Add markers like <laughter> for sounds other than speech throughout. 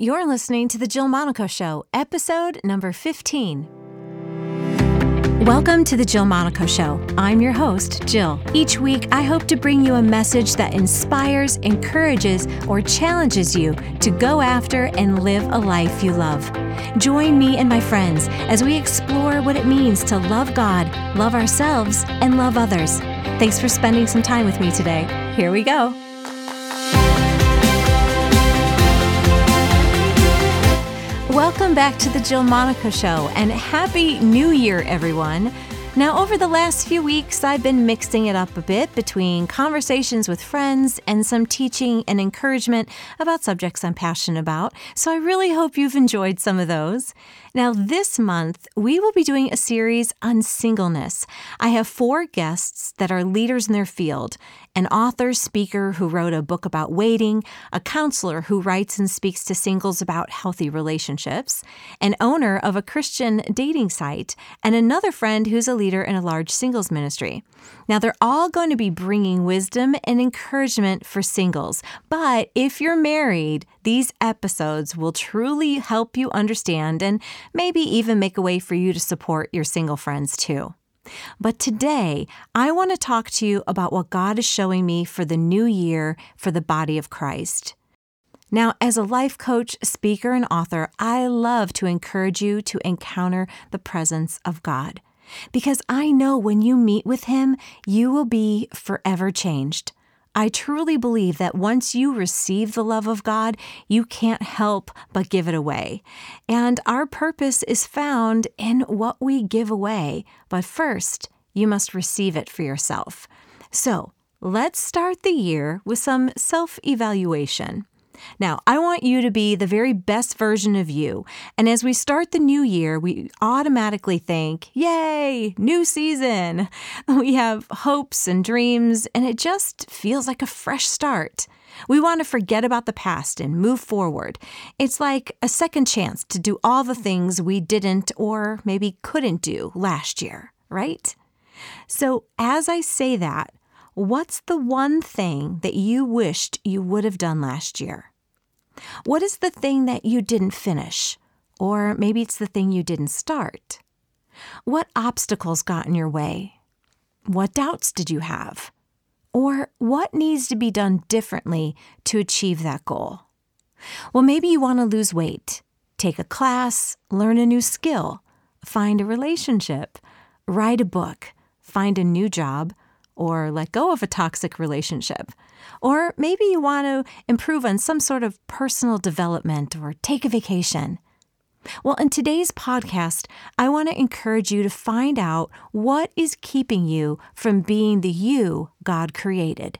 You're listening to The Jill Monaco Show, episode number 15. Welcome to The Jill Monaco Show. I'm your host, Jill. Each week, I hope to bring you a message that inspires, encourages, or challenges you to go after and live a life you love. Join me and my friends as we explore what it means to love God, love ourselves, and love others. Thanks for spending some time with me today. Here we go. Welcome back to the Jill Monaco Show and Happy New Year, everyone. Now, over the last few weeks, I've been mixing it up a bit between conversations with friends and some teaching and encouragement about subjects I'm passionate about. So I really hope you've enjoyed some of those. Now, this month, we will be doing a series on singleness. I have four guests that are leaders in their field an author, speaker who wrote a book about waiting, a counselor who writes and speaks to singles about healthy relationships, an owner of a Christian dating site, and another friend who's a leader in a large singles ministry. Now, they're all going to be bringing wisdom and encouragement for singles. But if you're married, these episodes will truly help you understand and maybe even make a way for you to support your single friends too. But today, I want to talk to you about what God is showing me for the new year for the body of Christ. Now, as a life coach, speaker, and author, I love to encourage you to encounter the presence of God. Because I know when you meet with Him, you will be forever changed. I truly believe that once you receive the love of God, you can't help but give it away. And our purpose is found in what we give away. But first, you must receive it for yourself. So let's start the year with some self evaluation. Now, I want you to be the very best version of you. And as we start the new year, we automatically think, yay, new season. <laughs> We have hopes and dreams, and it just feels like a fresh start. We want to forget about the past and move forward. It's like a second chance to do all the things we didn't or maybe couldn't do last year, right? So, as I say that, What's the one thing that you wished you would have done last year? What is the thing that you didn't finish? Or maybe it's the thing you didn't start. What obstacles got in your way? What doubts did you have? Or what needs to be done differently to achieve that goal? Well, maybe you want to lose weight, take a class, learn a new skill, find a relationship, write a book, find a new job, or let go of a toxic relationship. Or maybe you want to improve on some sort of personal development or take a vacation. Well, in today's podcast, I want to encourage you to find out what is keeping you from being the you God created.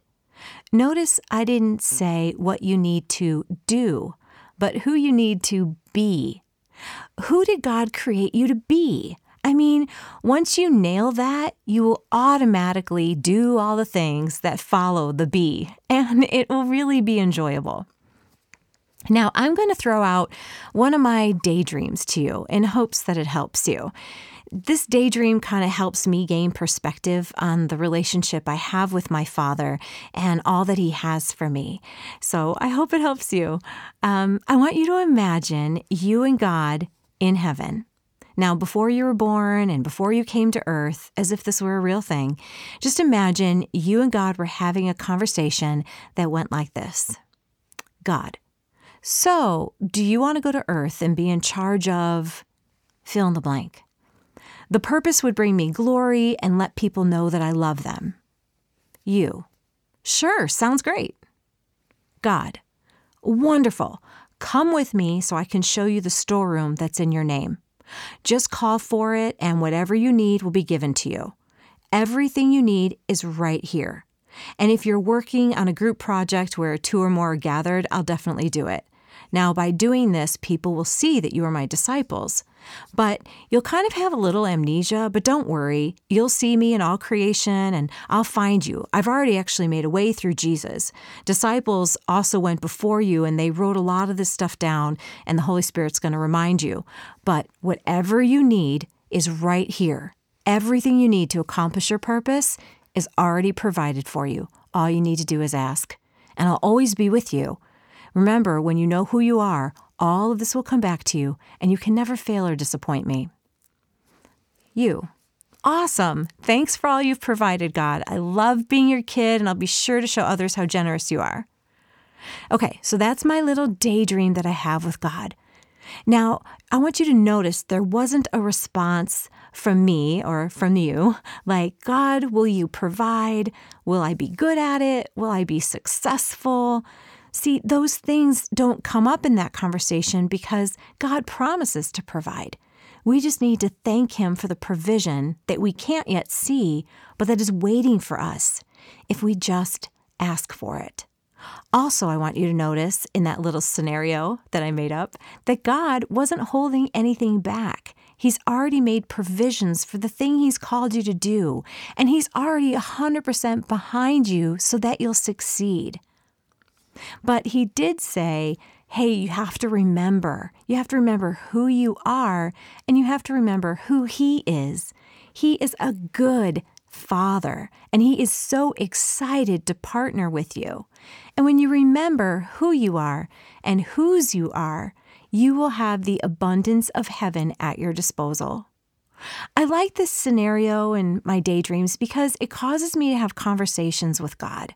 Notice I didn't say what you need to do, but who you need to be. Who did God create you to be? I mean, once you nail that, you will automatically do all the things that follow the B, <laughs> and it will really be enjoyable. Now, I'm going to throw out one of my daydreams to you in hopes that it helps you. This daydream kind of helps me gain perspective on the relationship I have with my father and all that he has for me. So I hope it helps you. Um, I want you to imagine you and God in heaven. Now, before you were born and before you came to earth, as if this were a real thing, just imagine you and God were having a conversation that went like this God, so do you want to go to earth and be in charge of fill in the blank? The purpose would bring me glory and let people know that I love them. You, sure, sounds great. God, wonderful. Come with me so I can show you the storeroom that's in your name. Just call for it, and whatever you need will be given to you. Everything you need is right here. And if you're working on a group project where two or more are gathered, I'll definitely do it. Now, by doing this, people will see that you are my disciples. But you'll kind of have a little amnesia, but don't worry. You'll see me in all creation and I'll find you. I've already actually made a way through Jesus. Disciples also went before you and they wrote a lot of this stuff down, and the Holy Spirit's going to remind you. But whatever you need is right here. Everything you need to accomplish your purpose is already provided for you. All you need to do is ask. And I'll always be with you. Remember, when you know who you are, all of this will come back to you, and you can never fail or disappoint me. You. Awesome. Thanks for all you've provided, God. I love being your kid, and I'll be sure to show others how generous you are. Okay, so that's my little daydream that I have with God. Now, I want you to notice there wasn't a response from me or from you like, God, will you provide? Will I be good at it? Will I be successful? See, those things don't come up in that conversation because God promises to provide. We just need to thank Him for the provision that we can't yet see, but that is waiting for us if we just ask for it. Also, I want you to notice in that little scenario that I made up that God wasn't holding anything back. He's already made provisions for the thing He's called you to do, and He's already 100% behind you so that you'll succeed. But He did say, hey, you have to remember. You have to remember who you are, and you have to remember who He is. He is a good, Father, and He is so excited to partner with you. And when you remember who you are and whose you are, you will have the abundance of heaven at your disposal. I like this scenario in my daydreams because it causes me to have conversations with God.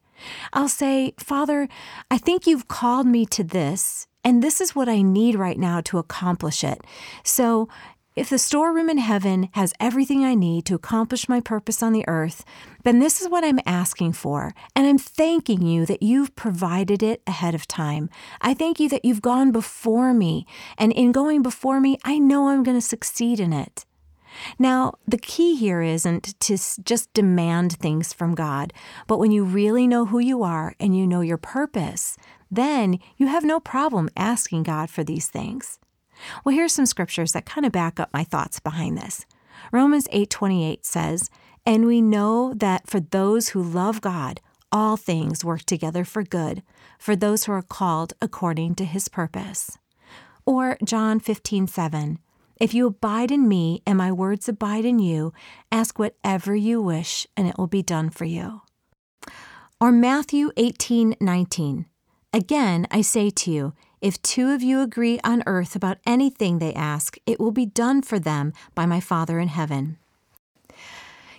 I'll say, Father, I think you've called me to this, and this is what I need right now to accomplish it. So if the storeroom in heaven has everything I need to accomplish my purpose on the earth, then this is what I'm asking for. And I'm thanking you that you've provided it ahead of time. I thank you that you've gone before me. And in going before me, I know I'm going to succeed in it. Now, the key here isn't to just demand things from God, but when you really know who you are and you know your purpose, then you have no problem asking God for these things. Well, here's some scriptures that kind of back up my thoughts behind this. Romans 8:28 says, "And we know that for those who love God, all things work together for good, for those who are called according to his purpose." Or John 15:7, "If you abide in me and my words abide in you, ask whatever you wish and it will be done for you." Or Matthew 18:19, "Again I say to you, if two of you agree on earth about anything they ask, it will be done for them by my Father in heaven.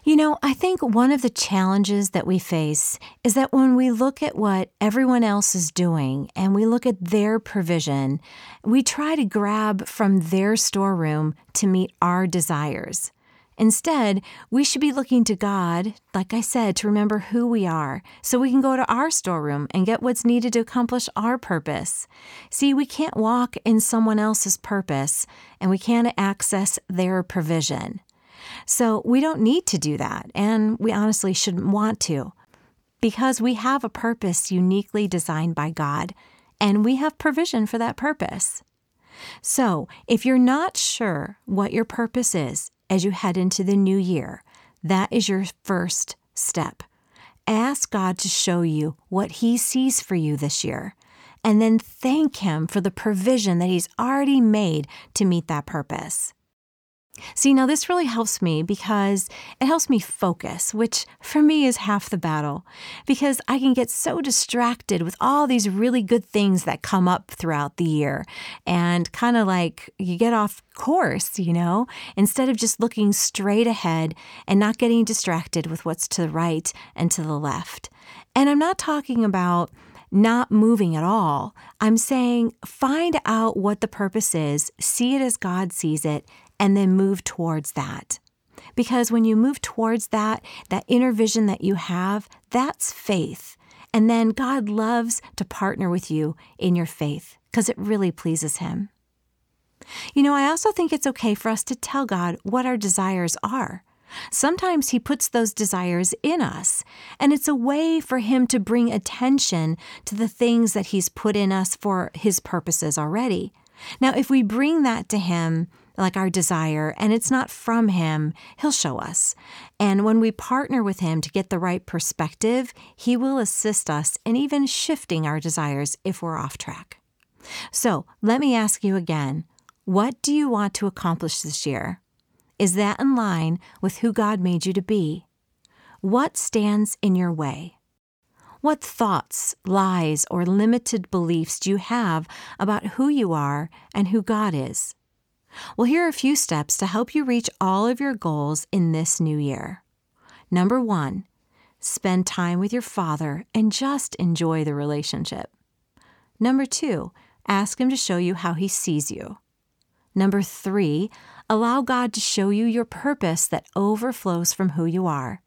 You know, I think one of the challenges that we face is that when we look at what everyone else is doing and we look at their provision, we try to grab from their storeroom to meet our desires. Instead, we should be looking to God, like I said, to remember who we are, so we can go to our storeroom and get what's needed to accomplish our purpose. See, we can't walk in someone else's purpose, and we can't access their provision. So we don't need to do that, and we honestly shouldn't want to, because we have a purpose uniquely designed by God, and we have provision for that purpose. So, if you're not sure what your purpose is, as you head into the new year. That is your first step. Ask God to show you what He sees for you this year, and then thank Him for the provision that He's already made to meet that purpose. See, now this really helps me because it helps me focus, which for me is half the battle, because I can get so distracted with all these really good things that come up throughout the year and kind of like you get off course, you know, instead of just looking straight ahead and not getting distracted with what's to the right and to the left. And I'm not talking about not moving at all. I'm saying find out what the purpose is, see it as God sees it, and then move towards that. Because when you move towards that, that inner vision that you have, that's faith. And then God loves to partner with you in your faith because it really pleases Him. You know, I also think it's okay for us to tell God what our desires are. Sometimes He puts those desires in us, and it's a way for Him to bring attention to the things that He's put in us for His purposes already. Now, if we bring that to Him like our desire, and it's not from Him, He'll show us. And when we partner with Him to get the right perspective, He will assist us in even shifting our desires if we're off track. So let me ask you again what do you want to accomplish this year? Is that in line with who God made you to be? What stands in your way? What thoughts, lies, or limited beliefs do you have about who you are and who God is? Well, here are a few steps to help you reach all of your goals in this new year. Number one, spend time with your Father and just enjoy the relationship. Number two, ask Him to show you how He sees you. Number three, allow God to show you your purpose that overflows from who you are.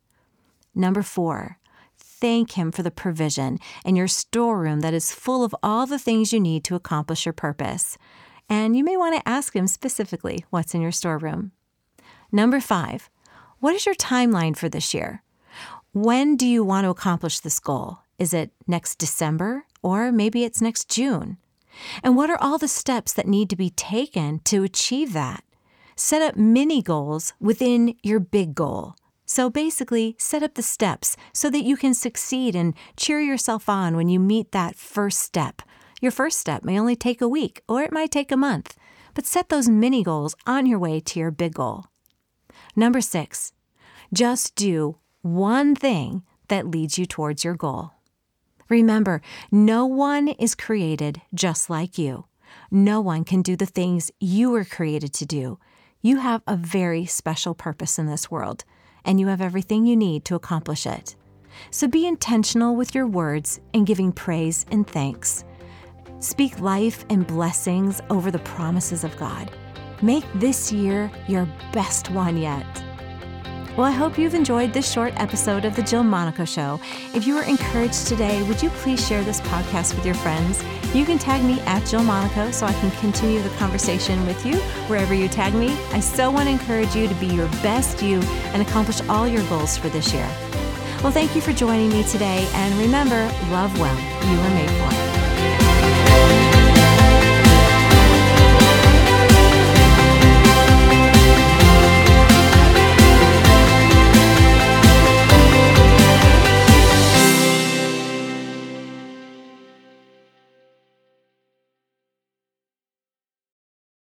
Number four, thank Him for the provision and your storeroom that is full of all the things you need to accomplish your purpose. And you may want to ask Him specifically what's in your storeroom. Number five, what is your timeline for this year? When do you want to accomplish this goal? Is it next December or maybe it's next June? And what are all the steps that need to be taken to achieve that? Set up mini goals within your big goal. So basically, set up the steps so that you can succeed and cheer yourself on when you meet that first step. Your first step may only take a week or it might take a month, but set those mini goals on your way to your big goal. Number six, just do one thing that leads you towards your goal. Remember, no one is created just like you. No one can do the things you were created to do. You have a very special purpose in this world, and you have everything you need to accomplish it. So be intentional with your words and giving praise and thanks. Speak life and blessings over the promises of God. Make this year your best one yet. Well, I hope you've enjoyed this short episode of The Jill Monaco Show. If you were encouraged today, would you please share this podcast with your friends? You can tag me at Jill Monaco so I can continue the conversation with you wherever you tag me. I so want to encourage you to be your best you and accomplish all your goals for this year. Well, thank you for joining me today, and remember, love well. You are made for it. Thank you